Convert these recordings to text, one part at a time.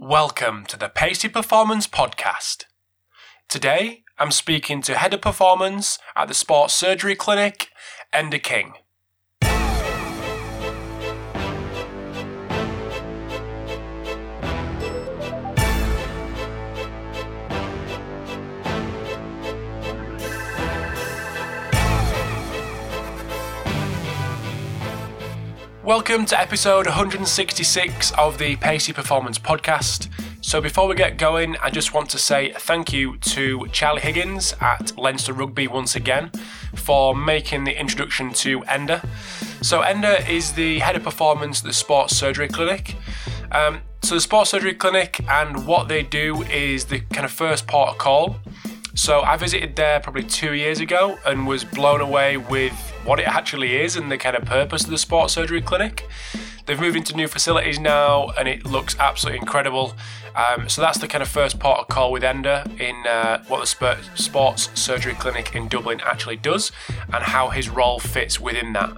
Welcome to the Pacey Performance Podcast. Today, I'm speaking to Head of Performance at the Sports Surgery Clinic, Enda King. Welcome to episode 166 of the Pacey Performance Podcast. So, before we get going, I just want to say thank you to Charlie Higgins at Leinster Rugby once again for making the introduction to Enda. So, Enda is the head of performance at the Sports Surgery Clinic. Um, so, the Sports Surgery Clinic and what they do is the kind of first port of call. So, I visited there probably two years ago and was blown away with what it actually is and the kind of purpose of the sports surgery clinic. They've moved into new facilities now and it looks absolutely incredible. Um, so that's the kind of first part of call with Enda in uh, what the sports surgery clinic in Dublin actually does and how his role fits within that.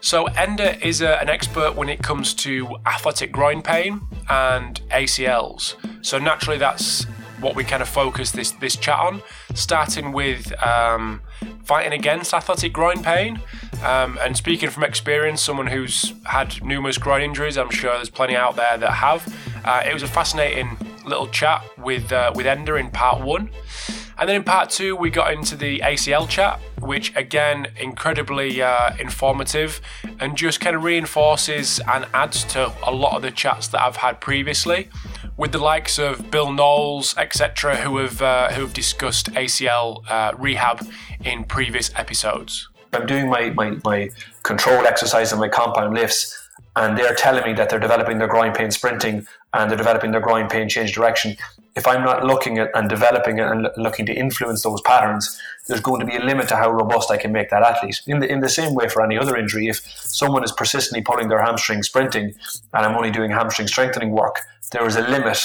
So Enda is a, an expert when it comes to athletic groin pain and ACLs. So naturally that's what we kind of focus this this chat on, starting with um, fighting against athletic groin pain. Um, and speaking from experience, someone who's had numerous groin injuries, I'm sure there's plenty out there that have. Uh, it was a fascinating little chat with uh, with Enda in part one. And then in part two, we got into the ACL chat, which again, incredibly uh, informative and just kind of reinforces and adds to a lot of the chats that I've had previously with the likes of Bill Knowles, etc., who have uh, who have discussed ACL uh, rehab in previous episodes. I'm doing my, my, my control exercise and my compound lifts, and they're telling me that they're developing their groin pain sprinting and they're developing their groin pain change direction. If I'm not looking at and developing and looking to influence those patterns, there's going to be a limit to how robust I can make that athlete. In the, in the same way for any other injury, if someone is persistently pulling their hamstring sprinting and I'm only doing hamstring strengthening work, there is a limit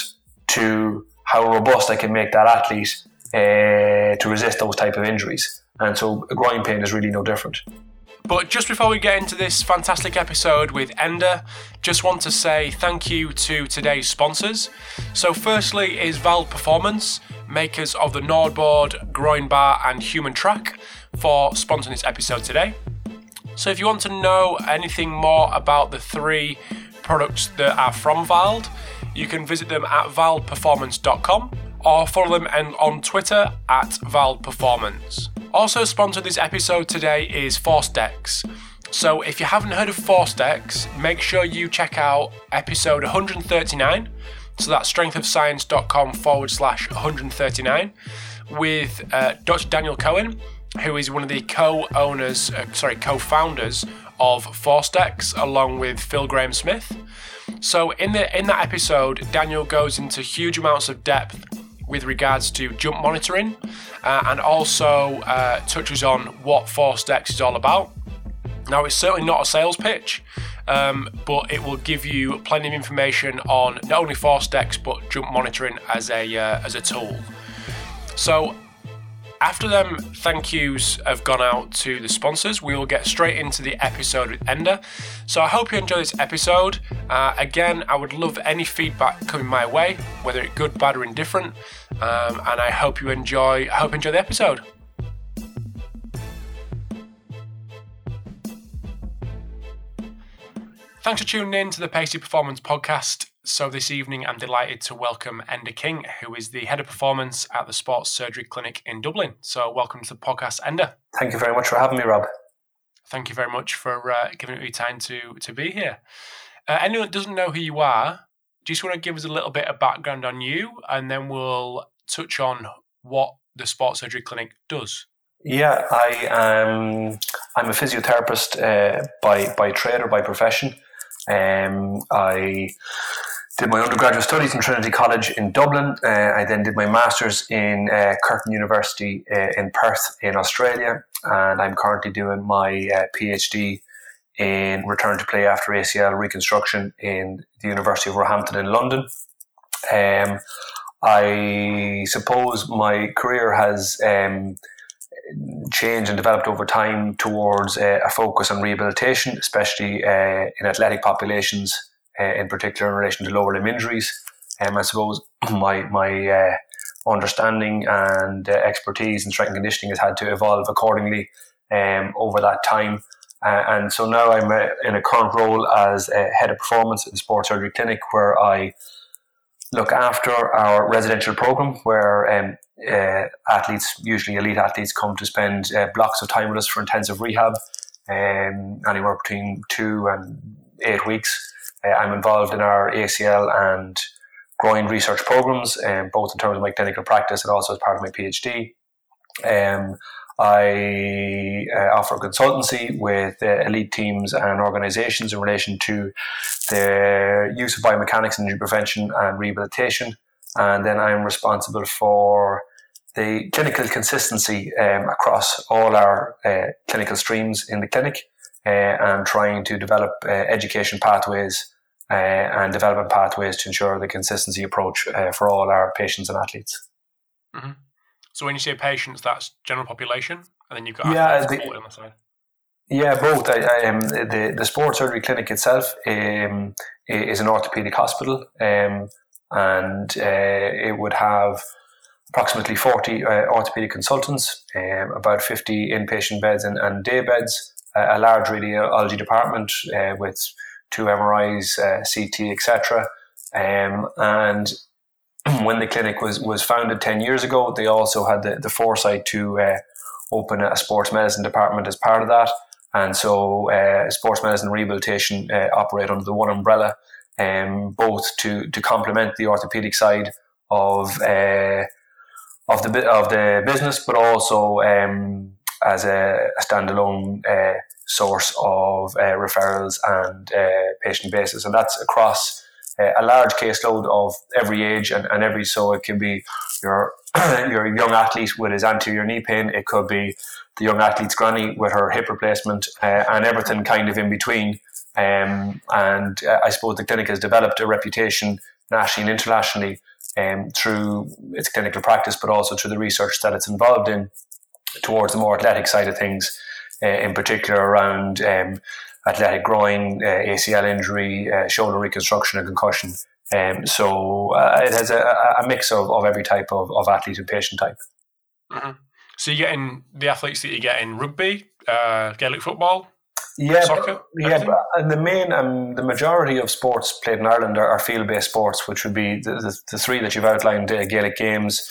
to how robust I can make that athlete uh, to resist those type of injuries. And so groin pain is really no different. But just before we get into this fantastic episode with Enda, just want to say thank you to today's sponsors. So, firstly, is Vald Performance, makers of the Nordboard, Groin Bar, and HumanTrak, for sponsoring this episode today. So, if you want to know anything more about the three products that are from Vald, you can visit them at valdperformance.com or follow them on Twitter at valdperformance. Also, sponsored this episode today is ForceDecks. So, if you haven't heard of ForceDecks, make sure you check out episode 139. So, that's strengthofscience.com forward slash 139 with uh, Dr. Daniel Cohen, who is one of the co owners, uh, sorry, co founders of ForceDecks, along with Phil Graham Smith. So, in, the, in that episode, Daniel goes into huge amounts of depth with regards to jump monitoring uh, and also uh, touches on what ForceDecks is all about. Now, it's certainly not a sales pitch, um, but it will give you plenty of information on not only ForceDecks but jump monitoring as a uh, as a tool. So, after them thank yous have gone out to the sponsors, we will get straight into the episode with Enda. So I hope you enjoy this episode. Uh, again, I would love any feedback coming my way, whether it's good, bad, or indifferent. Um, and I hope you enjoy. I hope you enjoy the episode. Thanks for tuning in to the Pacey Performance Podcast. So, this evening, I'm delighted to welcome Enda King, who is the head of performance at the Sports Surgery Clinic in Dublin. So, welcome to the podcast, Enda. Thank you very much for having me, Rob. Thank you very much for uh, giving me time to, to be here. Uh, anyone that doesn't know who you are, do you just want to give us a little bit of background on you and then we'll touch on what the Sports Surgery Clinic does? Yeah, I am. I'm a physiotherapist uh, by by trade or by profession. Um, I did my undergraduate studies in Trinity College in Dublin. Uh, I then did my master's in uh, Curtin University uh, in Perth in Australia, and I'm currently doing my uh, PhD in return to play after ACL reconstruction in the University of Roehampton in London. Um, I suppose my career has um, changed and developed over time towards uh, a focus on rehabilitation, especially uh, in athletic populations, uh, in particular in relation to lower limb injuries. Um, I suppose my my uh, understanding and uh, expertise in strength and conditioning has had to evolve accordingly um, over that time. Uh, and so now I'm uh, in a current role as head of performance at the Sports Surgery Clinic, where I look after our residential program, where um, uh, athletes, usually elite athletes, come to spend uh, blocks of time with us for intensive rehab, um, anywhere between two and eight weeks. Uh, I'm involved in our ACL and groin research programs, um, both in terms of my clinical practice and also as part of my PhD. Um, I uh, offer consultancy with uh, elite teams and organizations in relation to the use of biomechanics in injury prevention and rehabilitation. And then I'm responsible for the clinical consistency um, across all our uh, clinical streams in the clinic uh, and trying to develop uh, education pathways uh, and development pathways to ensure the consistency approach for all our patients and athletes. Mm-hmm. So when you say patients, that's general population, and then you've got yeah, the, on the side. Yeah, both. I, I, um, the the sports surgery clinic itself um, is an orthopedic hospital, um, and uh, it would have approximately forty uh, orthopedic consultants, um, about fifty inpatient beds and, and day beds, uh, a large radiology department uh, with two MRIs, uh, CT, etc. Um, and when the clinic was was founded ten years ago, they also had the, the foresight to uh, open a sports medicine department as part of that, and so uh, sports medicine rehabilitation uh, operate under the one umbrella, um, both to to complement the orthopedic side of uh, of the of the business, but also um, as a, a standalone uh, source of referrals and patient basis, and that's across uh, a large caseload of every age and, and every so it can be your your young athlete with his anterior knee pain. It could be the young athlete's granny with her hip replacement uh, and everything kind of in between. Um, and uh, I suppose the clinic has developed a reputation nationally and internationally um, through its clinical practice but also through the research that it's involved in towards the more athletic side of things uh, in particular around um, athletic groin, uh, ACL injury, uh, shoulder reconstruction, and concussion. Um, so uh, it has a, a mix of, of every type of, of athlete and patient type. Mm-hmm. So you're getting the athletes that you get in rugby, uh, Gaelic football, yeah, soccer, yeah. And the main, um, the majority of sports played in Ireland are, are field-based sports, which would be the, the, the three that you've outlined: uh, Gaelic games,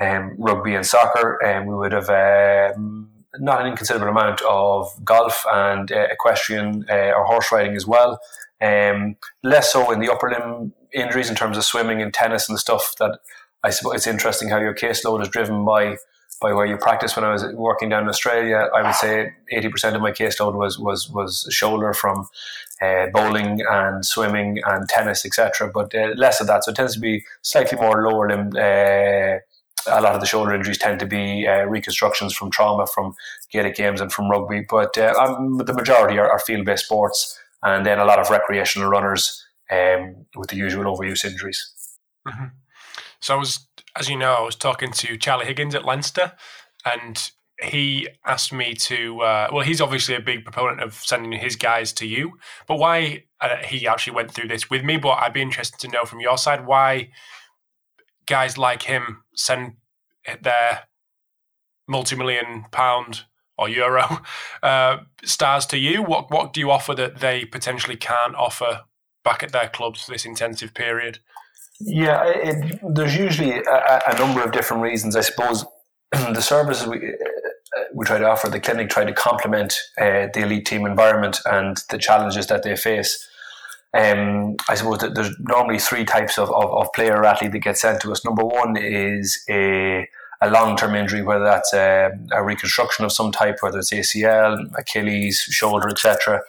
um, rugby, and soccer. And um, we would have um, not an inconsiderable amount of golf and uh, equestrian uh, or horse riding as well. Um, less so in the upper limb injuries in terms of swimming and tennis and stuff that I suppose it's interesting how your caseload is driven by by where you practice. When I was working down in Australia, I would say eighty percent of my caseload was was was shoulder from uh, bowling and swimming and tennis, etc. But uh, less of that, so it tends to be slightly more lower limb uh, a lot of the shoulder injuries tend to be uh, reconstructions from trauma from Gaelic games and from rugby, but uh, um, the majority are, are field based sports, and then a lot of recreational runners um, with the usual overuse injuries. Mm-hmm. So I was, as you know, I was talking to Charlie Higgins at Leinster, and he asked me to. Uh, well, he's obviously a big proponent of sending his guys to you, but why uh, he actually went through this with me? But I'd be interested to know from your side why guys like him send their multi-million pound or euro uh, stars to you? What what do you offer that they potentially can't offer back at their clubs for this intensive period? Yeah, it, there's usually a, a, number of different reasons. I suppose the services we we try to offer, the clinic try to complement uh, the elite team environment and the challenges that they face. Um, I suppose that there's normally three types of, of, of player athlete that get sent to us. Number one is a, a long term injury, whether that's a, a, reconstruction of some type, whether it's ACL, Achilles, shoulder, etc.,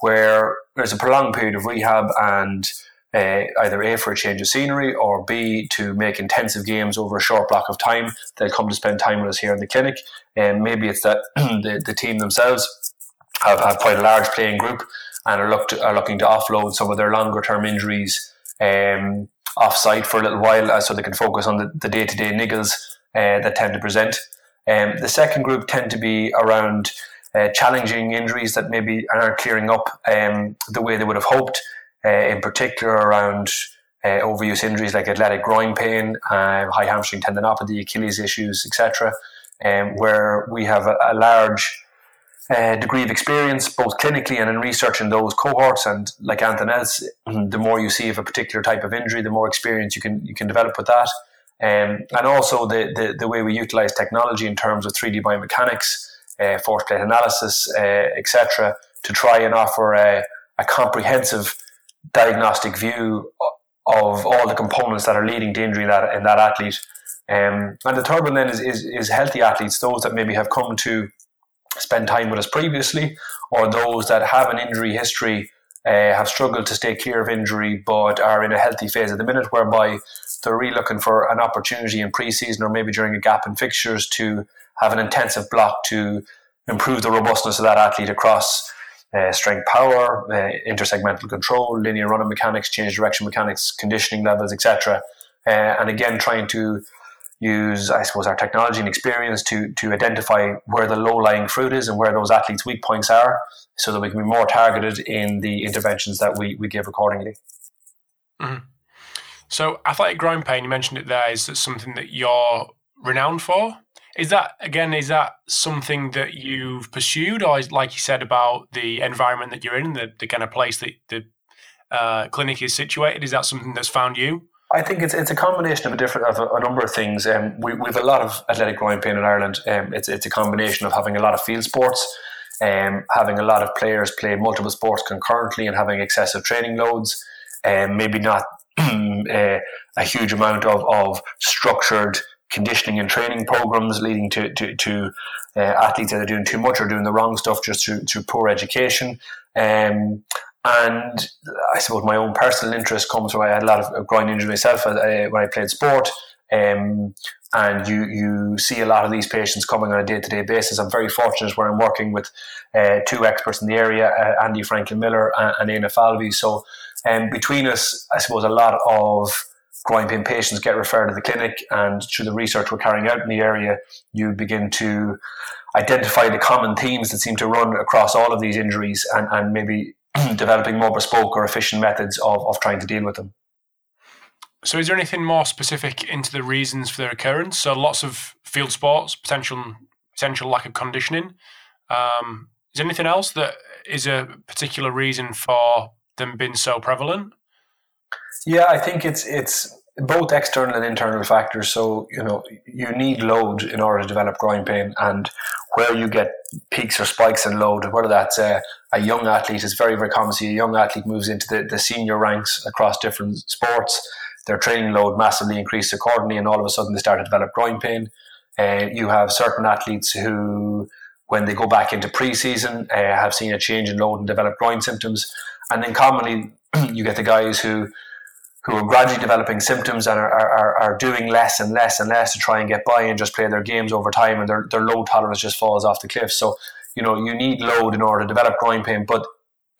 where there's a prolonged period of rehab and uh, either A, for a change of scenery, or B, to make intensive games over a short block of time. They'll come to spend time with us here in the clinic. And maybe it's that the, the team themselves have, have quite a large playing group and are, look to, are looking to offload some of their longer term injuries um, off site for a little while uh, so they can focus on the day to day niggles uh, that tend to present. Um, the second group tend to be around uh, challenging injuries that maybe aren't clearing up um, the way they would have hoped, uh, in particular around uh, overuse injuries like athletic groin pain, uh, high hamstring tendinopathy, Achilles issues, etc., um, where we have a, a large uh, degree of experience, both clinically and in research in those cohorts. And like anything else, the more you see of a particular type of injury, the more experience you can you can develop with that. Um, and also the, the, the way we utilize technology in terms of 3D biomechanics, uh, force plate analysis, uh, etc., to try and offer a, a comprehensive diagnostic view of all the components that are leading to injury in that, in that athlete. Um, and the third one then is, is, is healthy athletes, those that maybe have come to spend time with us previously, or those that have an injury history, uh, have struggled to stay clear of injury, but are in a healthy phase at the minute, whereby they're really looking for an opportunity in pre-season or maybe during a gap in fixtures to have an intensive block to improve the robustness of that athlete across uh, strength power, uh, intersegmental control, linear running mechanics, change direction mechanics, conditioning levels, etc. Uh, and again, trying to use, I suppose, our technology and experience to to identify where the low lying fruit is and where those athletes' weak points are, so that we can be more targeted in the interventions that we, we give accordingly. Mm-hmm. So, athletic groin pain, you mentioned it there, is that something that you're renowned for? Is that again? Is that something that you've pursued, or is, like you said about the environment that you're in, the, the kind of place that the uh, clinic is situated? Is that something that's found you? I think it's it's a combination of a different of a, a number of things. Um, we we have a lot of athletic groin pain in Ireland. Um, it's it's a combination of having a lot of field sports, um, having a lot of players play multiple sports concurrently, and having excessive training loads, and um, maybe not uh, a huge amount of of structured conditioning and training programs leading to to, to uh, athletes that are doing too much or doing the wrong stuff just through, through poor education. Um, and I suppose my own personal interest comes from I had a lot of groin injury myself uh, when I played sport. Um, and you you see a lot of these patients coming on a day to day basis. I'm very fortunate where I'm working with uh, two experts in the area, uh, Andy Franklyn Miller and, and Éanna Falvey. So, um, between us, I suppose a lot of groin pain patients get referred to the clinic, and through the research we're carrying out in the area, you begin to identify the common themes that seem to run across all of these injuries and, and maybe developing more bespoke or efficient methods of, of trying to deal with them. So, is there anything more specific into the reasons for their occurrence? So, lots of field sports, potential potential lack of conditioning. Um, is there anything else that is a particular reason for them being so prevalent? Yeah, I think it's it's both external and internal factors. So you know you need load in order to develop groin pain, and where you get peaks or spikes in load, whether that's a, a young athlete, is very very common. See, a young athlete moves into the, the senior ranks across different sports. Their training load massively increases accordingly, and all of a sudden they start to develop groin pain. Uh, you have certain athletes who, when they go back into preseason, uh, have seen a change in load and develop groin symptoms. And then commonly, you get the guys who who are gradually developing symptoms and are, are, are doing less and less and less to try and get by and just play their games over time and their, their load tolerance just falls off the cliff. So, you know, you need load in order to develop groin pain, but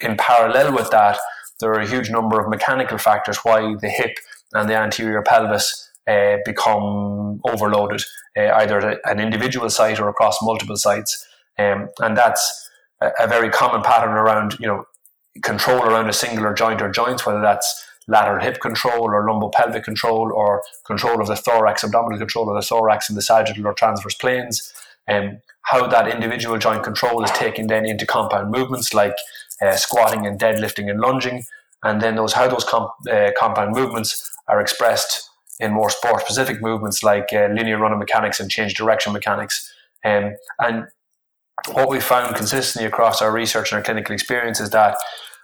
in parallel with that, there are a huge number of mechanical factors why the hip and the anterior pelvis uh, become overloaded, uh, either at an individual site or across multiple sites. Um, and that's a, a very common pattern around, you know, control around a singular joint or joints, whether that's lateral hip control or lumbopelvic control or control of the thorax, abdominal control of the thorax in the sagittal or transverse planes, and um, how that individual joint control is taken then into compound movements like uh, squatting and deadlifting and lunging, and then those how those comp, uh, compound movements are expressed in more sport specific movements like uh, linear running mechanics and change direction mechanics. Um, and what we found consistently across our research and our clinical experience is that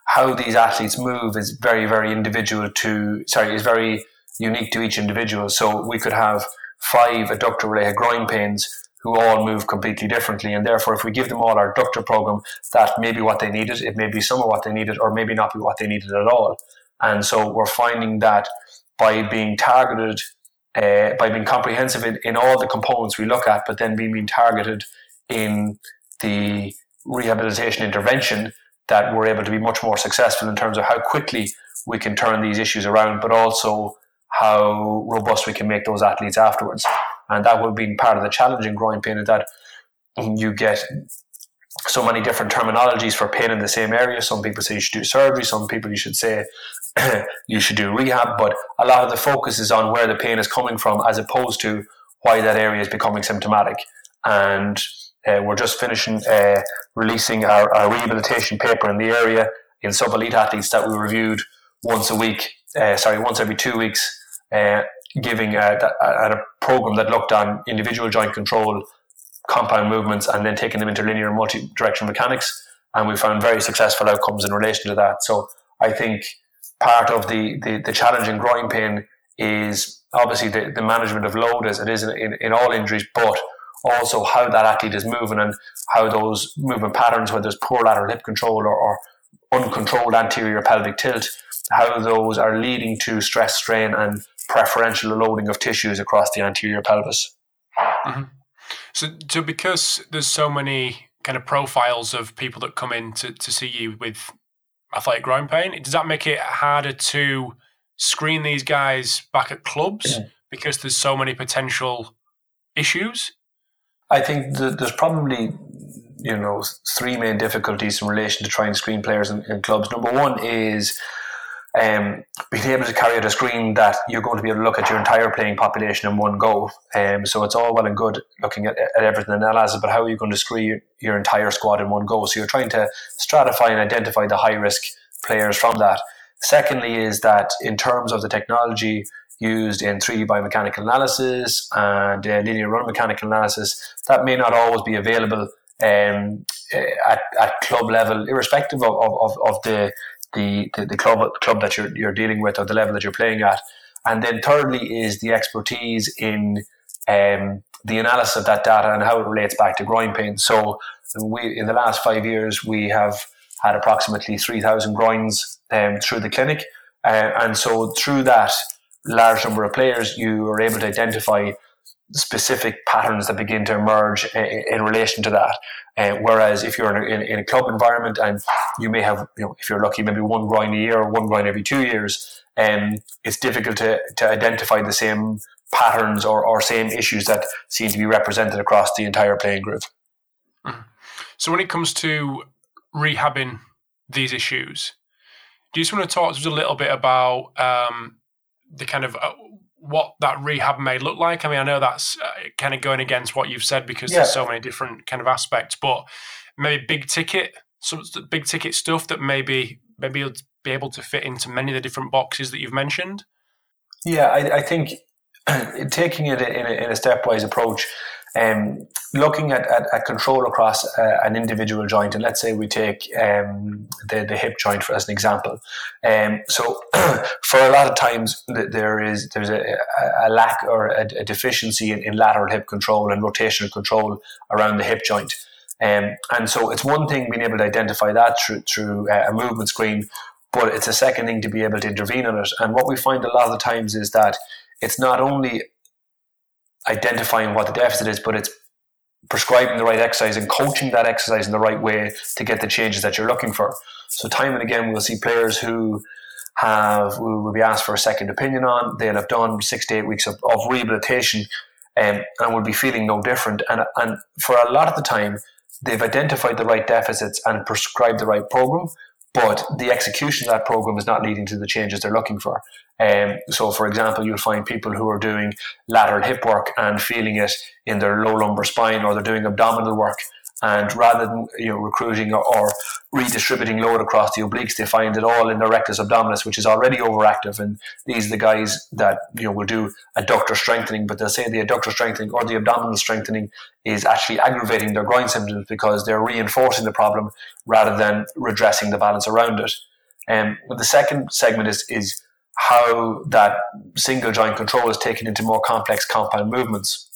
how these athletes move is very, very individual to, sorry, is very unique to each individual. So we could have five adductor related groin pains who all move completely differently. And therefore, if we give them all our adductor program, that may be what they needed. It may be some of what they needed, or maybe not be what they needed at all. And so we're finding that by being targeted, uh, by being comprehensive in, in all the components we look at, but then being targeted in the rehabilitation intervention, that we're able to be much more successful in terms of how quickly we can turn these issues around, but also how robust we can make those athletes afterwards. And that would be part of the challenge in groin pain is that you get so many different terminologies for pain in the same area. Some people say you should do surgery. Some people you should say you should do rehab. But a lot of the focus is on where the pain is coming from, as opposed to why that area is becoming symptomatic. And uh, we're just finishing uh, releasing our, our, rehabilitation paper in the area in sub elite athletes that we reviewed once a week, uh, sorry, once every two weeks, uh, giving a, a, a, program that looked on individual joint control, compound movements, and then taking them into linear and multi directional mechanics. And we found very successful outcomes in relation to that. So I think part of the, the, the challenge in groin pain is obviously the, the management of load as it is in, in, in all injuries, but also how that athlete is moving and how those movement patterns, whether it's poor lateral hip control or, or uncontrolled anterior pelvic tilt, how those are leading to stress strain and preferential loading of tissues across the anterior pelvis. Mm-hmm. So, so because there's so many kind of profiles of people that come in to, to see you with athletic groin pain, does that make it harder to screen these guys back at clubs yeah. because there's so many potential issues? I think there's probably you know three main difficulties in relation to trying to screen players in, in clubs. Number one is um, being able to carry out a screen that you're going to be able to look at your entire playing population in one go. Um, so it's all well and good looking at, at everything and analysis, but how are you going to screen your, your entire squad in one go? So you're trying to stratify and identify the high risk players from that. Secondly, is that in terms of the technology, used in 3D biomechanical analysis and uh, linear run mechanical analysis, that may not always be available um, at, at club level, irrespective of, of, of the, the, the, the, club, club that you're, you're dealing with or the level that you're playing at. And then thirdly is the expertise in um, the analysis of that data and how it relates back to groin pain. So we, in the last five years, we have had approximately 3,000 groins um, through the clinic. Uh, and so through that, large number of players, you are able to identify specific patterns that begin to emerge in, in relation to that. Uh, whereas if you're in a, in, in a, club environment and you may have, you know, if you're lucky, maybe one groin a year or one groin every two years, um, it's difficult to, to identify the same patterns or, or same issues that seem to be represented across the entire playing group. Mm-hmm. So when it comes to rehabbing these issues, do you just want to talk to us a little bit about um, the kind of uh, what that rehab may look like. I mean, I know that's uh, kind of going against what you've said because yeah. there's so many different kind of aspects, but maybe big ticket, some big ticket stuff that maybe maybe you'll be able to fit into many of the different boxes that you've mentioned. Yeah, I, I think taking it in a, in a stepwise approach um, looking at, at, at, control across uh, an individual joint, and let's say we take um, the, the hip joint for, as an example. Um, so, for a lot of times, there is there's a, a lack or a, a deficiency in, in, lateral hip control and rotational control around the hip joint. Um, and so, it's one thing being able to identify that through, through uh, a movement screen, but it's a second thing to be able to intervene on it. And what we find a lot of times is that it's not only identifying what the deficit is, but it's prescribing the right exercise and coaching that exercise in the right way to get the changes that you're looking for. So time and again, we'll see players who have we will be asked for a second opinion on. They'll have done six to eight weeks of, of rehabilitation um, and will be feeling no different. And and for a lot of the time, they've identified the right deficits and prescribed the right program, but the execution of that program is not leading to the changes they're looking for. Um, so, for example, you'll find people who are doing lateral hip work and feeling it in their low lumbar spine, or they're doing abdominal work and rather than you know recruiting or, or, redistributing load across the obliques, they find it all in the rectus abdominis, which is already overactive. And these are the guys that you know will do adductor strengthening, but they'll say the adductor strengthening or the abdominal strengthening is actually aggravating their groin symptoms because they're reinforcing the problem rather than redressing the balance around it. And um, the second segment is is how that single joint control is taken into more complex compound movements.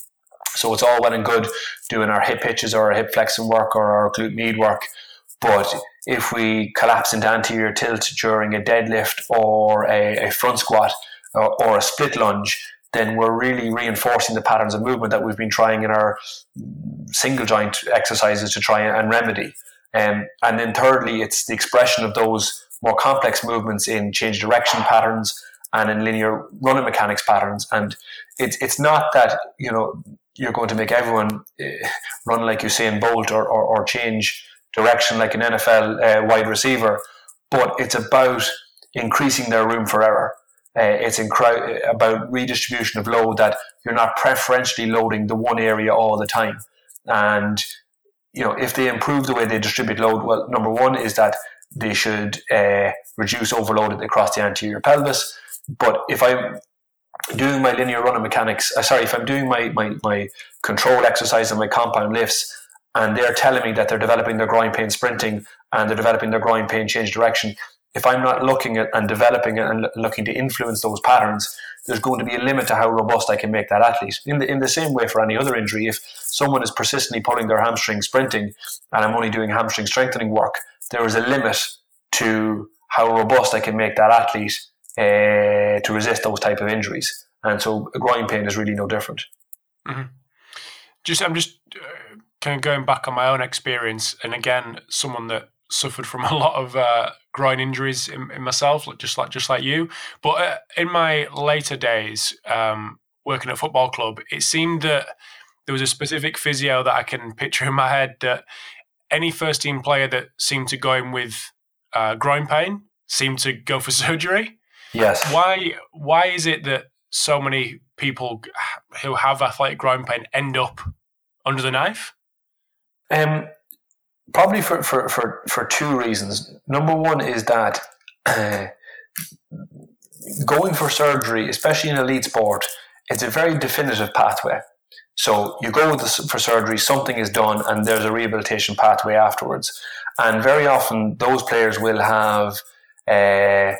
So it's all well and good doing our hip hitches or our hip flexing work or our glute med work. But if we collapse into anterior tilt during a deadlift or a, a front squat or, or, a split lunge, then we're really reinforcing the patterns of movement that we've been trying in our single joint exercises to try and remedy. Um, and then thirdly, it's the expression of those more complex movements in change direction patterns and in linear running mechanics patterns. And it's it's not that you know you're going to make everyone uh, run like Usain Bolt or, or, or change direction like an NFL uh, wide receiver, but it's about increasing their room for error. Uh, it's incri- about redistribution of load that you're not preferentially loading the one area all the time. And you know, if they improve the way they distribute load, well, number one is that they should uh, reduce overload across the anterior pelvis. But if I'm doing my linear running mechanics, uh, sorry, if I'm doing my, my, my control exercise and my compound lifts, and they're telling me that they're developing their groin pain sprinting and they're developing their groin pain change direction, if I'm not looking at and developing and looking to influence those patterns, there's going to be a limit to how robust I can make that athlete. In the in the same way for any other injury, if someone is persistently pulling their hamstring sprinting, and I'm only doing hamstring strengthening work, there is a limit to how robust I can make that athlete uh, to resist those type of injuries. And so, groin pain is really no different. Mm-hmm. Just, I'm just uh, kind of going back on my own experience, and again, someone that suffered from a lot of uh, groin injuries in, in, myself, just like just like you. But uh, in my later days, um, working at a football club, it seemed that there was a specific physio that I can picture in my head that any first team player that seemed to go in with uh, groin pain seemed to go for surgery. Yes. Why? Why is it that so many people who have athletic groin pain end up under the knife? Um, probably for, for, for, for two reasons. Number one is that uh, going for surgery, especially in elite sport, it's a very definitive pathway. So you go for surgery, something is done, and there's a rehabilitation pathway afterwards. And very often, those players will have uh,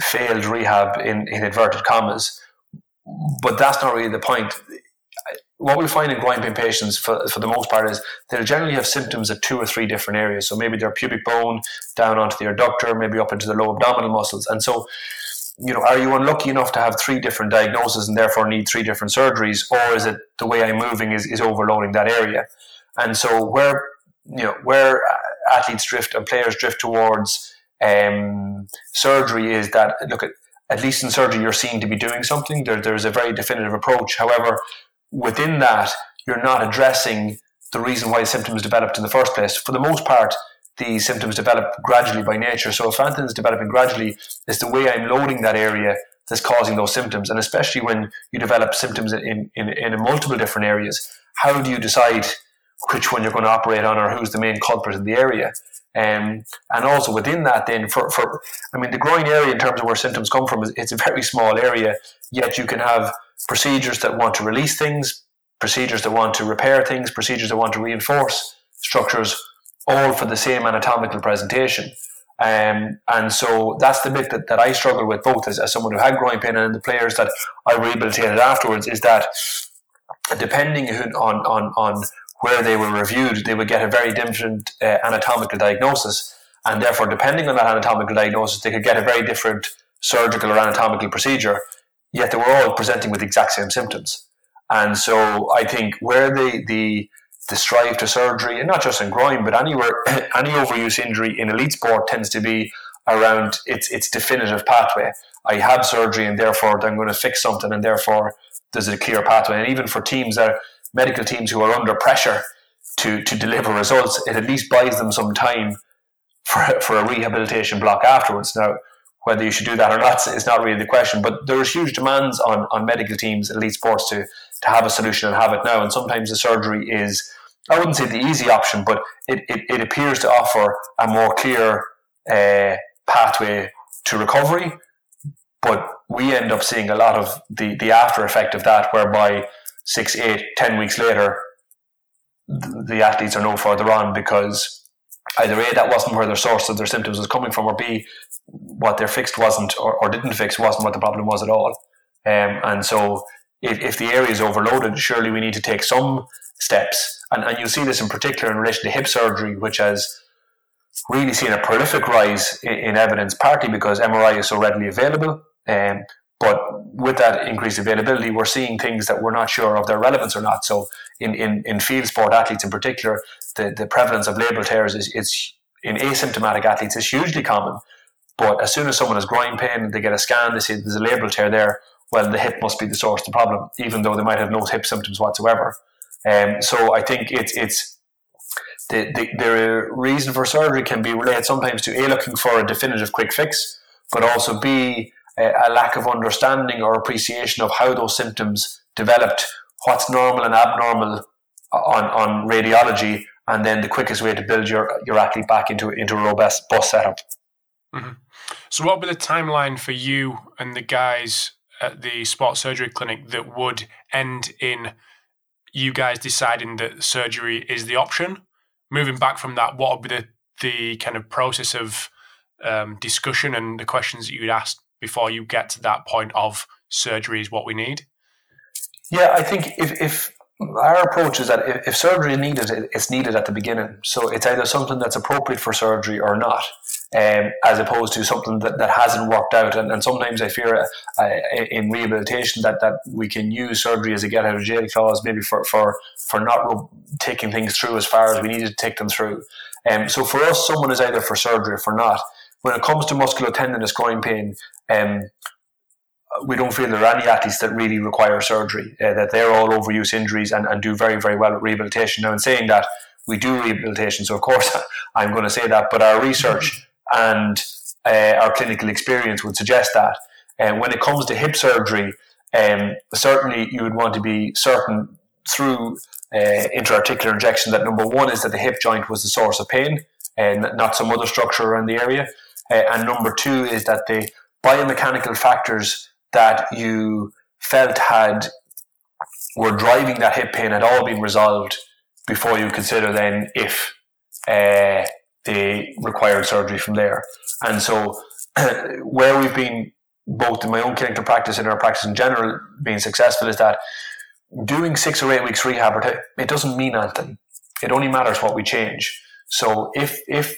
failed rehab in, in inverted commas. But that's not really the point what we find in groin pain patients for, for the most part is they'll generally have symptoms at two or three different areas. So maybe their pubic bone down onto the adductor, maybe up into the low abdominal muscles. And so, you know, are you unlucky enough to have three different diagnoses and therefore need three different surgeries? Or is it the way I'm moving is, is overloading that area? And so where, you know, where athletes drift and players drift towards um, surgery is that, look at, at least in surgery, you're seen to be doing something. There, there's a very definitive approach. However, within that, you're not addressing the reason why the symptoms developed in the first place. For the most part, the symptoms develop gradually by nature. So if anything is developing gradually, it's the way I'm loading that area that's causing those symptoms. And especially when you develop symptoms in, in, in multiple different areas, how do you decide which one you're going to operate on or who's the main culprit in the area? Um, and also within that, then for, for I mean, the groin area in terms of where symptoms come from is it's a very small area. Yet you can have procedures that want to release things, procedures that want to repair things, procedures that want to reinforce structures, all for the same anatomical presentation. Um, and so that's the bit that, that I struggle with both as, as someone who had groin pain and the players that I rehabilitated afterwards is that depending on, on, on where they were reviewed, they would get a very different uh, anatomical diagnosis. And therefore, depending on that anatomical diagnosis, they could get a very different surgical or anatomical procedure yet they were all presenting with the exact same symptoms. And so I think where the the the strive to surgery, and not just in groin, but anywhere any overuse injury in elite sport tends to be around its its definitive pathway. I have surgery and therefore I'm going to fix something and therefore there's a clear pathway. And even for teams that medical teams who are under pressure to to deliver results, it at least buys them some time for for a rehabilitation block afterwards. Now whether you should do that or not is not really the question. But there is huge demands on, on medical teams, elite sports, to, to have a solution and have it now. And sometimes the surgery is, I wouldn't say the easy option, but it, it, it appears to offer a more clear uh, pathway to recovery. But we end up seeing a lot of the, the after effect of that, whereby six, eight, ten weeks later, the athletes are no further on because either A, that wasn't where their source of their symptoms was coming from, or B, what they're fixed wasn't or, or didn't fix wasn't what the problem was at all. Um, and so if, if the area is overloaded, surely we need to take some steps. And, and you see this in particular in relation to hip surgery, which has really seen a prolific rise in, in evidence, partly because MRI is so readily available. Um, but with that increased availability, we're seeing things that we're not sure of their relevance or not. So in, in, in field sport athletes in particular, the, the prevalence of labral tears is, in asymptomatic athletes is hugely common. But as soon as someone has groin pain, they get a scan, they see there's a labral tear there. Well, the hip must be the source of the problem, even though they might have no hip symptoms whatsoever. Um, so I think it's it's the, the the reason for surgery can be related sometimes to a looking for a definitive quick fix, but also B, a lack of understanding or appreciation of how those symptoms developed, what's normal and abnormal on, on radiology, and then the quickest way to build your, your athlete back into, into a robust bus setup. Mm-hmm. So, what would be the timeline for you and the guys at the sports surgery clinic that would end in you guys deciding that surgery is the option? Moving back from that, what would be the, the kind of process of um, discussion and the questions that you'd ask before you get to that point of surgery is what we need? Yeah, I think if, if our approach is that if, if surgery is needed, it's needed at the beginning. So it's either something that's appropriate for surgery or not, um, as opposed to something that, that hasn't worked out. And, and sometimes I fear uh, in rehabilitation that, that we can use surgery as a get out of jail clause, maybe for, for, for not taking things through as far as we needed to take them through. Um, so for us, someone is either for surgery or for not. When it comes to musculotendinous groin pain, um, we don't feel there are any athletes that really require surgery, uh, that they're all overuse injuries and, and do very, very well at rehabilitation. Now, in saying that, we do rehabilitation, so of course I'm going to say that, but our research and uh, our clinical experience would suggest that. And uh, when it comes to hip surgery, um, certainly you would want to be certain through uh, intra-articular injection that number one is that the hip joint was the source of pain and not some other structure around the area. Uh, and number two is that the biomechanical factors that you felt had were driving that hip pain had all been resolved before you consider then if uh, they required surgery from there. And so, where we've been both in my own clinical practice and our practice in general being successful is that doing six or eight weeks rehab, it doesn't mean anything. It only matters what we change. So if if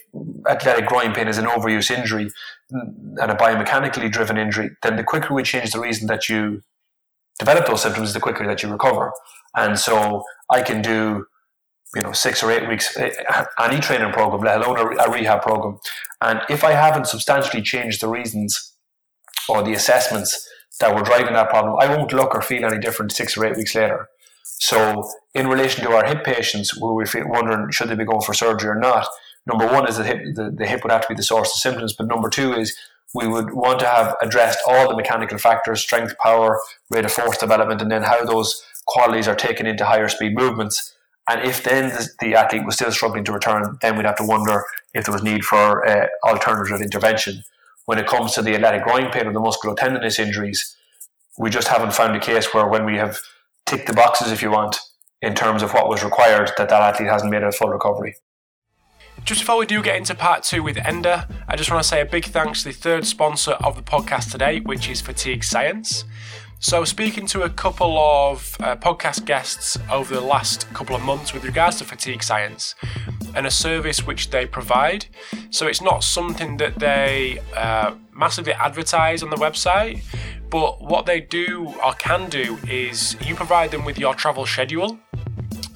athletic groin pain is an overuse injury and a biomechanically driven injury, then the quicker we change the reason that you develop those symptoms, the quicker that you recover. And so I can do, you know, six or eight weeks eh, any training program, let alone a rehab program. And if I haven't substantially changed the reasons or the assessments that were driving that problem, I won't look or feel any different six or eight weeks later. So, in relation to our hip patients, where we're wondering should they be going for surgery or not, number one is that hip, the, the hip would have to be the source of symptoms, but number two is we would want to have addressed all the mechanical factors, strength, power, rate of force development, and then how those qualities are taken into higher speed movements. And if then the, the athlete was still struggling to return, then we'd have to wonder if there was need for uh, alternative intervention. When it comes to the athletic groin pain or the musculotendinous injuries, we just haven't found a case where when we have tick the boxes if you want in terms of what was required that that athlete hasn't made a full recovery. Just before we do get into part two with Enda, I just want to say a big thanks to the third sponsor of the podcast today, which is Fatigue Science. So, speaking to a couple of uh, podcast guests over the last couple of months with regards to fatigue science and a service which they provide. So, it's not something that they uh, massively advertise on the website, but what they do or can do is you provide them with your travel schedule.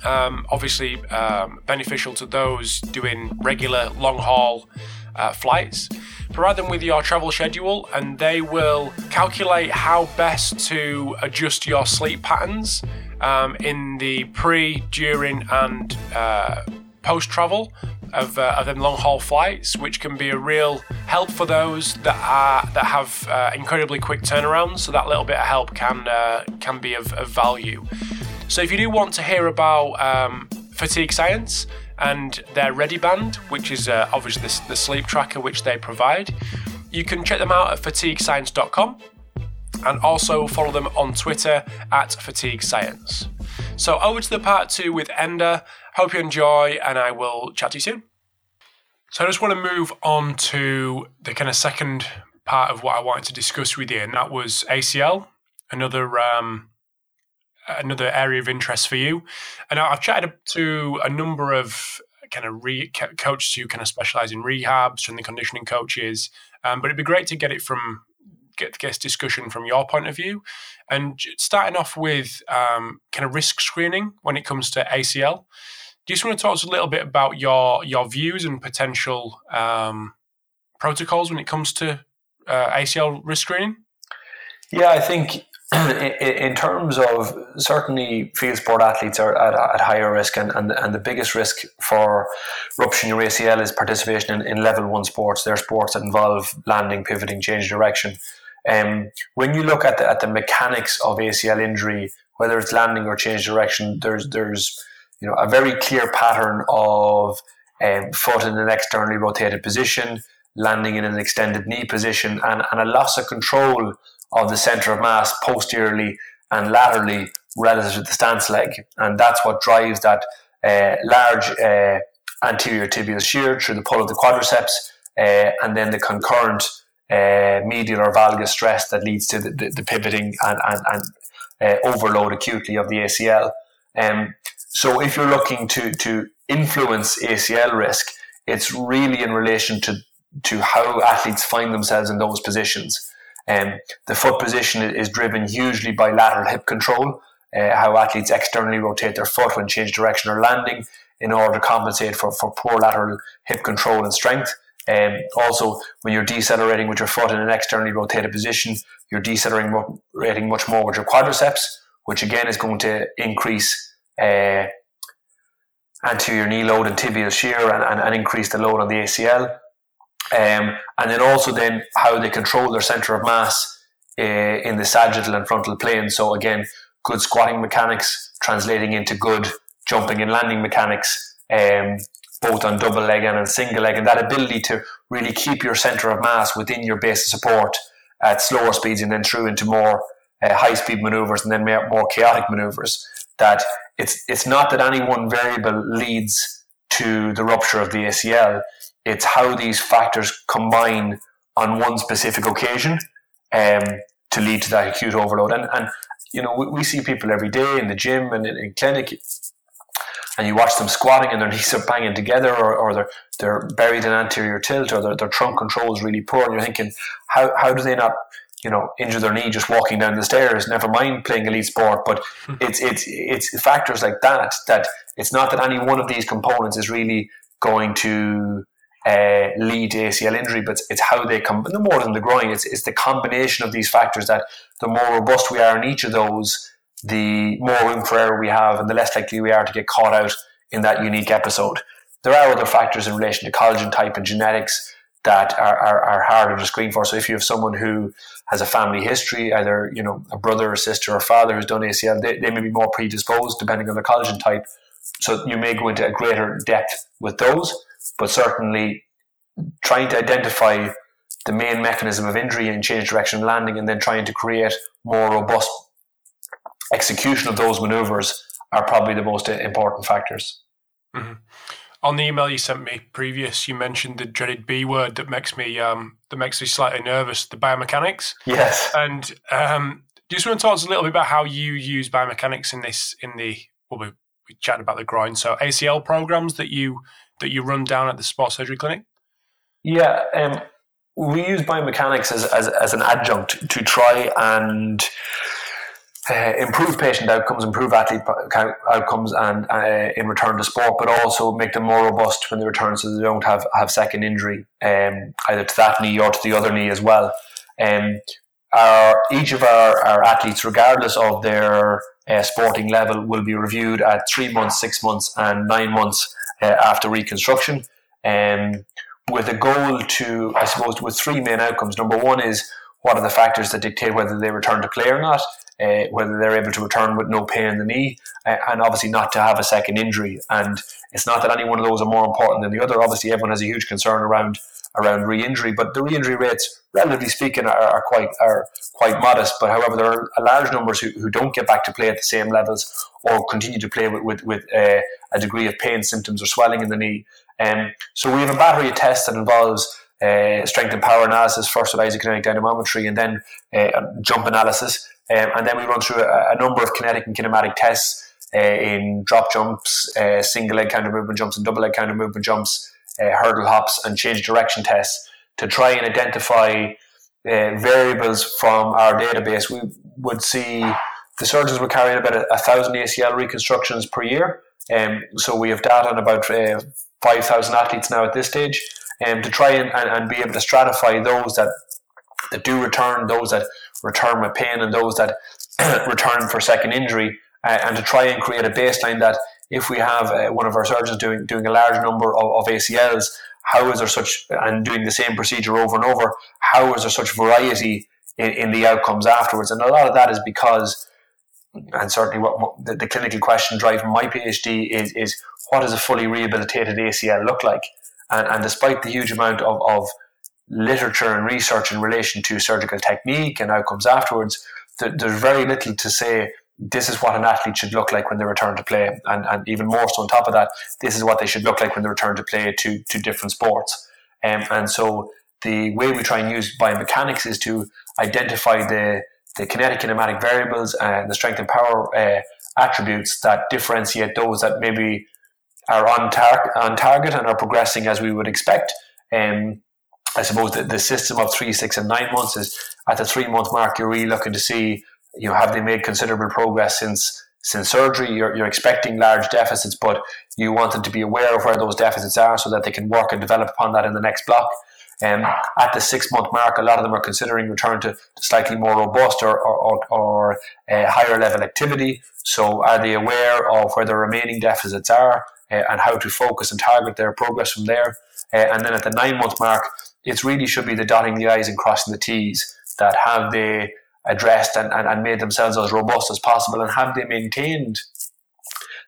Um, obviously, um, beneficial to those doing regular long haul uh, flights. Provide them with your travel schedule, and they will calculate how best to adjust your sleep patterns um, in the pre, during, and uh, post travel of, uh, of them long haul flights, which can be a real help for those that are that have uh, incredibly quick turnarounds. So that little bit of help can uh, can be of, of, value. So if you do want to hear about um, fatigue science and their ReadiBand, which is uh, obviously the, the sleep tracker which they provide, you can check them out at fatiguescience.com and also follow them on Twitter at Fatigue Science. So over to the part two with Enda. Hope you enjoy, and I will chat to you soon. So I just want to move on to the kind of second part of what I wanted to discuss with you, and that was ACL, another um, another area of interest for you. And I've chatted to a number of kind of re- coaches who kind of specialize in rehab, strength and conditioning coaches. Um, but it'd be great to get it from get get discussion from your point of view, and starting off with um, kind of risk screening when it comes to ACL. Do you just want to talk to us a little bit about your your views and potential um, protocols when it comes to uh, ACL risk screening? Yeah, I think in terms of certainly field sport athletes are at, at higher risk, and, and, and the biggest risk for rupturing your ACL is participation in, in level one sports. They're sports that involve landing, pivoting, change direction. Um, when you look at the, at the mechanics of ACL injury, whether it's landing or change direction, there's there's you know a very clear pattern of um, foot in an externally rotated position, landing in an extended knee position, and, and a loss of control of the center of mass posteriorly and laterally relative to the stance leg. And that's what drives that uh, large uh, anterior tibial shear through the pull of the quadriceps uh, and then the concurrent uh, medial or valgus stress that leads to the, the, the pivoting and, and, and uh, overload acutely of the ACL. Um, so if you're looking to, to influence ACL risk, it's really in relation to, to how athletes find themselves in those positions. Um, the foot position is driven hugely by lateral hip control, uh, how athletes externally rotate their foot when change direction or landing in order to compensate for, for poor lateral hip control and strength. Um, also, when you're decelerating with your foot in an externally rotated position, you're decelerating much more with your quadriceps, which again is going to increase uh, anterior knee load and tibial shear and, and, and increase the load on the ACL. Um, and then also then how they control their center of mass uh, in the sagittal and frontal plane. So again, good squatting mechanics translating into good jumping and landing mechanics, um, both on double leg and on single leg, and that ability to really keep your center of mass within your base of support at slower speeds and then through into more uh, high speed maneuvers and then more chaotic maneuvers. That it's it's not that any one variable leads to the rupture of the ACL it's how these factors combine on one specific occasion um, to lead to that acute overload. And, and you know, we, we see people every day in the gym and in, in, clinic, and you watch them squatting and their knees are banging together, or, or they're they're buried in anterior tilt, or their, their trunk control is really poor. And you're thinking, how how do they not you know injure their knee just walking down the stairs? Never mind playing elite sport, but it's it's it's factors like that that it's not that any one of these components is really going to uh, lead to ACL injury, but it's how they come. No more than the groin, it's, it's the combination of these factors that the more robust we are in each of those, the more room for error we have, and the less likely we are to get caught out in that unique episode. There are other factors in relation to collagen type and genetics that are, are, are harder to screen for. So if you have someone who has a family history, either you know a brother or sister or father who's done ACL, they, they may be more predisposed depending on the collagen type. So you may go into a greater depth with those but certainly trying to identify the main mechanism of injury and change direction landing and then trying to create more robust execution of those maneuvers are probably the most important factors. Mm-hmm. On the email you sent me previous, you mentioned the dreaded B word that makes me um, that makes me slightly nervous, the biomechanics. Yes. And um, do you just want to talk to us a little bit about how you use biomechanics in this in the well we we chatted about the groin, so ACL programs that you that you run down at the sports surgery clinic? Yeah, um, we use biomechanics as, as, as, an adjunct to try and uh, improve patient outcomes, improve athlete outcomes, and uh, in return to sport, but also make them more robust when they return, so they don't have have second injury, um, either to that knee or to the other knee as well. Um, our, each of our, our athletes, regardless of their uh, sporting level, will be reviewed at three months, six months, and nine months uh, after reconstruction, um, with a goal to, I suppose, with three main outcomes. Number one is what are the factors that dictate whether they return to play or not, uh, whether they're able to return with no pain in the knee, uh, and obviously not to have a second injury. And it's not that any one of those are more important than the other. Obviously, everyone has a huge concern around around re-injury, but the re-injury rates, relatively speaking, are, are quite are quite modest. But however, there are a large numbers who, who don't get back to play at the same levels or continue to play with with, with uh, a degree of pain, symptoms, or swelling in the knee. Um, so we have a battery of tests that involves uh, strength and power analysis, first with isokinetic dynamometry, and then uh, jump analysis. Um, and then we run through a, a, number of kinetic and kinematic tests uh, in drop jumps, uh, single leg counter movement jumps, and double leg counter movement jumps uh, hurdle hops and change direction tests to try and identify variables from our database. We would see the surgeons were carrying about a, a thousand ACL reconstructions per year. Um, so we have data on about uh, 5,000 athletes now at this stage um, to try and, and, and, be able to stratify those that, that do return, those that return with pain, and those that return for second injury, uh, and to try and create a baseline that if we have uh, one of our surgeons doing doing a large number of, of ACLs, how is there such and doing the same procedure over and over? How is there such variety in, in the outcomes afterwards? And a lot of that is because, and certainly what, the, the, clinical question driving my PhD is is what does a fully rehabilitated ACL look like? And, and despite the huge amount of, of literature and research in relation to surgical technique and outcomes afterwards, there's very little to say this is what an athlete should look like when they return to play. And, and even more so on top of that, this is what they should look like when they return to play to, to different sports. Um, and so the way we try and use biomechanics is to identify the, the kinetic kinematic variables and the strength and power uh, attributes that differentiate those that maybe are on, tar- on target and are progressing as we would expect. Um, I suppose the, the system of three, six, and nine months is at the three month mark, you're really looking to see, you know, have they made considerable progress since since surgery? You're, you're expecting large deficits, but you want them to be aware of where those deficits are so that they can work and develop upon that in the next block. Um, at the six month mark, a lot of them are considering return to, slightly more robust or, or, or, or uh, higher level activity. So, are they aware of where the remaining deficits are uh, and how to focus and target their progress from there? Uh, and then at the nine month mark, it really should be the dotting the I's and crossing the T's that have they addressed and, and, and made themselves as robust as possible and have they maintained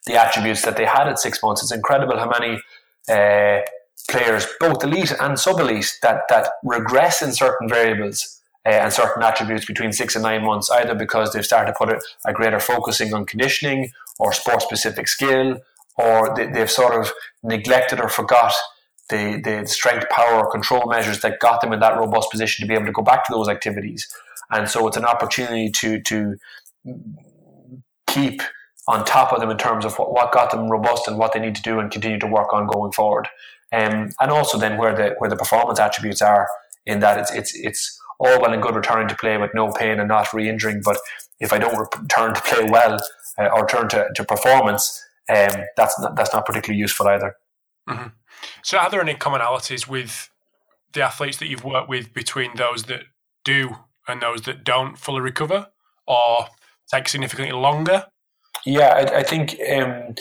the attributes that they had at six months. It's incredible how many uh, players, both elite and sub elite, that, that regress in certain variables uh, and certain attributes between six and nine months, either because they've started to put a, a greater focusing on conditioning or sport specific skill, or they, they've sort of neglected or forgot the, the strength, power, or control measures that got them in that robust position to be able to go back to those activities. And so it's an opportunity to to keep on top of them in terms of what, what got them robust and what they need to do and continue to work on going forward. Um, and also then where the where the performance attributes are in that it's it's it's all well and good returning to play with no pain and not re-injuring, but if I don't return to play well uh, or turn to, to performance, um, that's not, that's not particularly useful either. Mm-hmm. So, are there any commonalities with the athletes that you've worked with between those that do and those that don't fully recover, or take significantly longer? Yeah, I, I think um,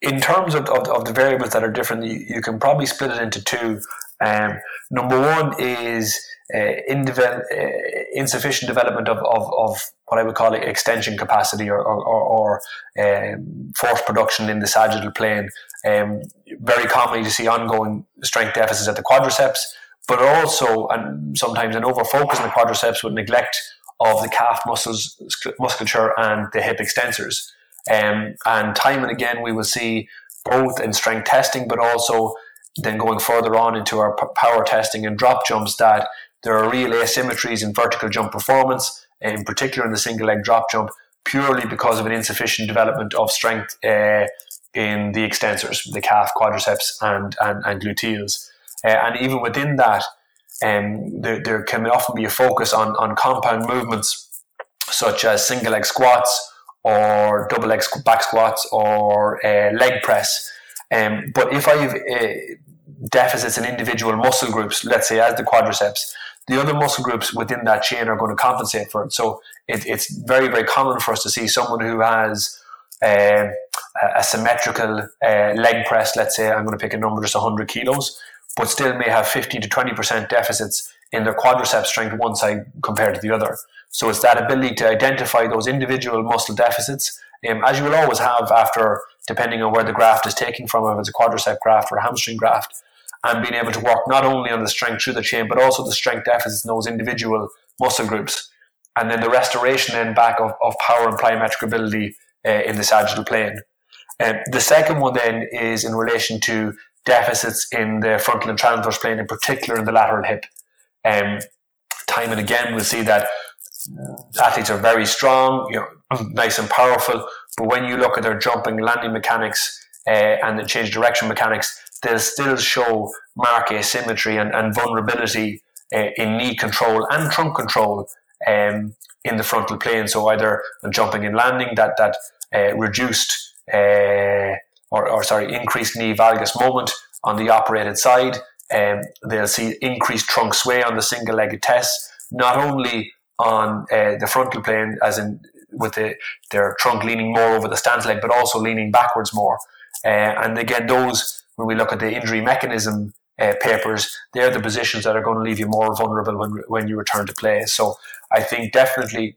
in terms of, of, of, the variables that are different, you, you, can probably split it into two. Um, number one is uh, uh, insufficient development of, of, of, what I would call it extension capacity or, or, or um, force production in the sagittal plane. Um, very commonly, you see ongoing strength deficits at the quadriceps, but also and sometimes an overfocus on the quadriceps with neglect of the calf muscles, musculature, and the hip extensors. Um, and time and again, we will see both in strength testing, but also then going further on into our power testing and drop jumps that there are real asymmetries in vertical jump performance, in particular in the single leg drop jump, purely because of an insufficient development of strength uh, in the extensors, the calf, quadriceps, and, and, and gluteals. Uh, and even within that, um, there, there can often be a focus on, on compound movements such as single leg squats or double leg back squats or uh, leg press. Um, but if I have uh, deficits in individual muscle groups, let's say as the quadriceps, the other muscle groups within that chain are going to compensate for it. So it, it's very, very common for us to see someone who has uh, a symmetrical uh, leg press, let's say I'm going to pick a number just 100 kilos, but still may have 50 to 20% deficits in their quadriceps strength one side compared to the other. So it's that ability to identify those individual muscle deficits, um, as you will always have after, depending on where the graft is taken from, if it's a quadricep graft or a hamstring graft, and being able to work not only on the strength through the chain, but also the strength deficits in those individual muscle groups. And then the restoration then back of, of power and plyometric ability uh, in the sagittal plane. Um, the second one then is in relation to deficits in the frontal and transverse plane, in particular in the lateral hip. Um, time and again, we'll see that athletes are very strong, you know, nice and powerful, but when you look at their jumping, landing mechanics, uh, and the change direction mechanics, they'll still show mark asymmetry and, and vulnerability uh, in knee control and trunk control um, in the frontal plane. So either jumping and landing, that that uh, reduced uh, or, or sorry increased knee valgus moment on the operated side. Um, they'll see increased trunk sway on the single-legged test, not only on uh, the frontal plane, as in with the, their trunk leaning more over the stance leg, but also leaning backwards more. Uh, and again, those when we look at the injury mechanism uh, papers, they're the positions that are going to leave you more vulnerable when when you return to play. So I think definitely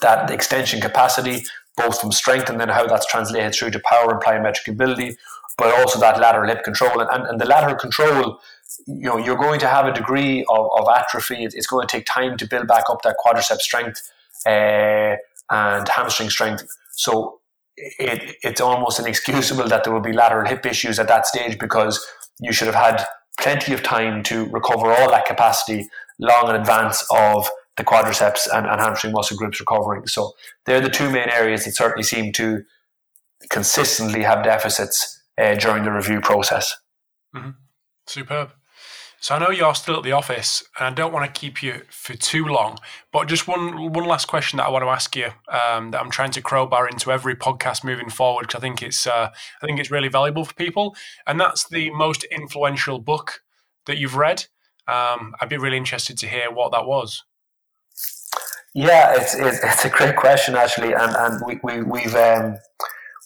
that the extension capacity, both from strength and then how that's translated through to power and plyometric ability, but also that lateral hip control and, and, and the lateral control you know you're going to have a degree of, of atrophy. It's going to take time to build back up that quadricep strength uh, and hamstring strength. So it, it's almost inexcusable that there will be lateral hip issues at that stage because you should have had plenty of time to recover all that capacity long in advance of the quadriceps and, and hamstring muscle groups recovering. So they're the two main areas that certainly seem to consistently have deficits uh, during the review process. Mm-hmm. Superb. So I know you're still at the office, and I don't want to keep you for too long. But just one one last question that I want to ask you um, that I'm trying to crowbar into every podcast moving forward because I think it's uh, I think it's really valuable for people, and that's the most influential book that you've read. Um, I'd be really interested to hear what that was. Yeah, it's it's, it's a great question actually, and and we, we we've. Um,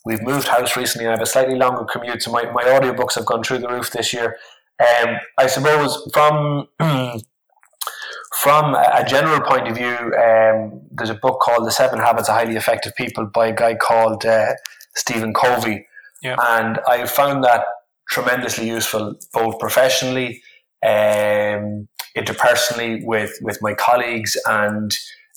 we've moved house recently. I have a slightly longer commute, so my, my audiobooks have gone through the roof this year. Um, I suppose from from a general point of view, um, there's a book called The Seven Habits of Highly Effective People by a guy called uh, Stephen Covey, yeah. and I found that tremendously useful both professionally, um, interpersonally with with my colleagues and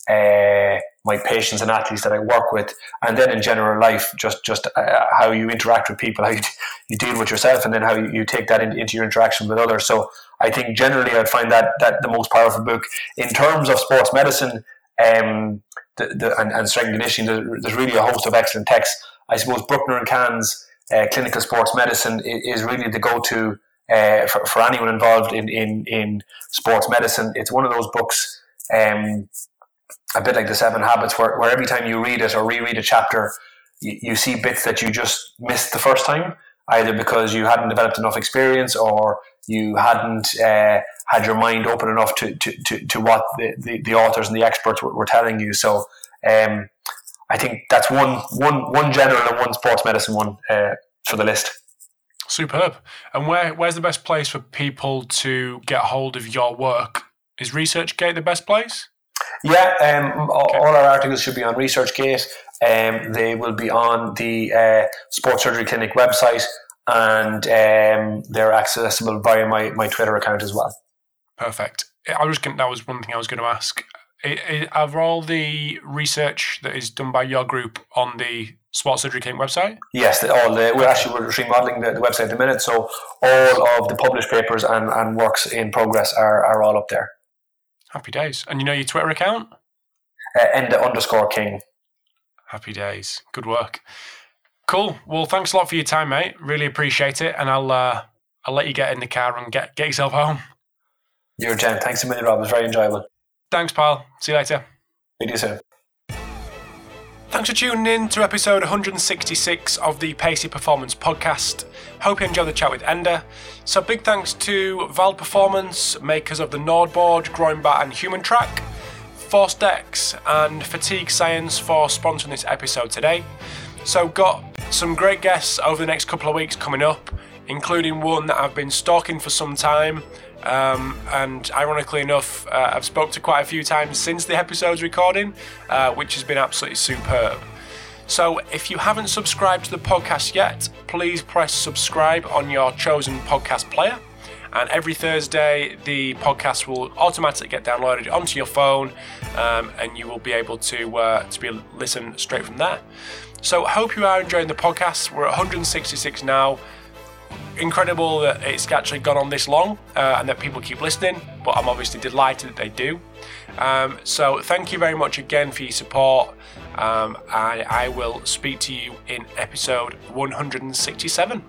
uh, my patients and athletes that I work with, and then in general life, just just uh, how you interact with people, how you, you deal with yourself, and then how you, you take that in, into your interaction with others. So I think generally I'd find that that the most powerful book in terms of sports medicine um, the, the, and, and strength and conditioning. There's, really a host of excellent texts. I suppose Brukner and Khan's uh, clinical sports medicine is, really the go-to uh, for, for anyone involved in, in in sports medicine. It's one of those books. Um, a bit like the Seven Habits, where, where every time you read it or reread a chapter, you, you see bits that you just missed the first time, either because you hadn't developed enough experience or you hadn't uh, had your mind open enough to, to, to, to what the, the, the, authors and the experts were, were telling you. So um, I think that's one, one, one general and one sports medicine one uh, for the list. Superb. And where, where's the best place for people to get hold of your work? Is ResearchGate the best place? Yeah, um, okay. all our articles should be on ResearchGate. Um, they will be on the uh, Sports Surgery Clinic website, and um, they're accessible via my, my Twitter account as well. Perfect. I was gonna, that was one thing I was going to ask. Are all the research that is done by your group on the Sports Surgery Clinic website? Yes, all the, we're actually we're remodeling the, the website at the minute, so all of the published papers and, and works in progress are, are all up there. Happy days. And you know your Twitter account? Uh, Enda underscore King. Happy days. Good work. Cool. Well, thanks a lot for your time, mate. Really appreciate it. And I'll uh, I'll let you get in the car and get get yourself home. You're a gem. Thanks a million, Rob. It was very enjoyable. Thanks, pal. See you later. See you soon. Thanks for tuning in to episode 166 of the Pacey Performance Podcast. Hope you enjoyed the chat with Enda. So, big thanks to Vald Performance, makers of the NordBord, GroinBar, and HumanTrak, Force Decks, and Fatigue Science for sponsoring this episode today. So, got some great guests over the next couple of weeks coming up, including one that I've been stalking for some time um, and ironically enough, uh, I've spoke to quite a few times since the episode's recording, uh, which has been absolutely superb. So if you haven't subscribed to the podcast yet, please press subscribe on your chosen podcast player. And every Thursday, the podcast will automatically get downloaded onto your phone, um, and you will be able to uh, to be listen straight from there. So hope you are enjoying the podcast. We're at 166 now incredible that it's actually gone on this long uh, and that people keep listening, but I'm obviously delighted that they do. Um, so thank you very much again for your support. Um, I, I will speak to you in episode 167.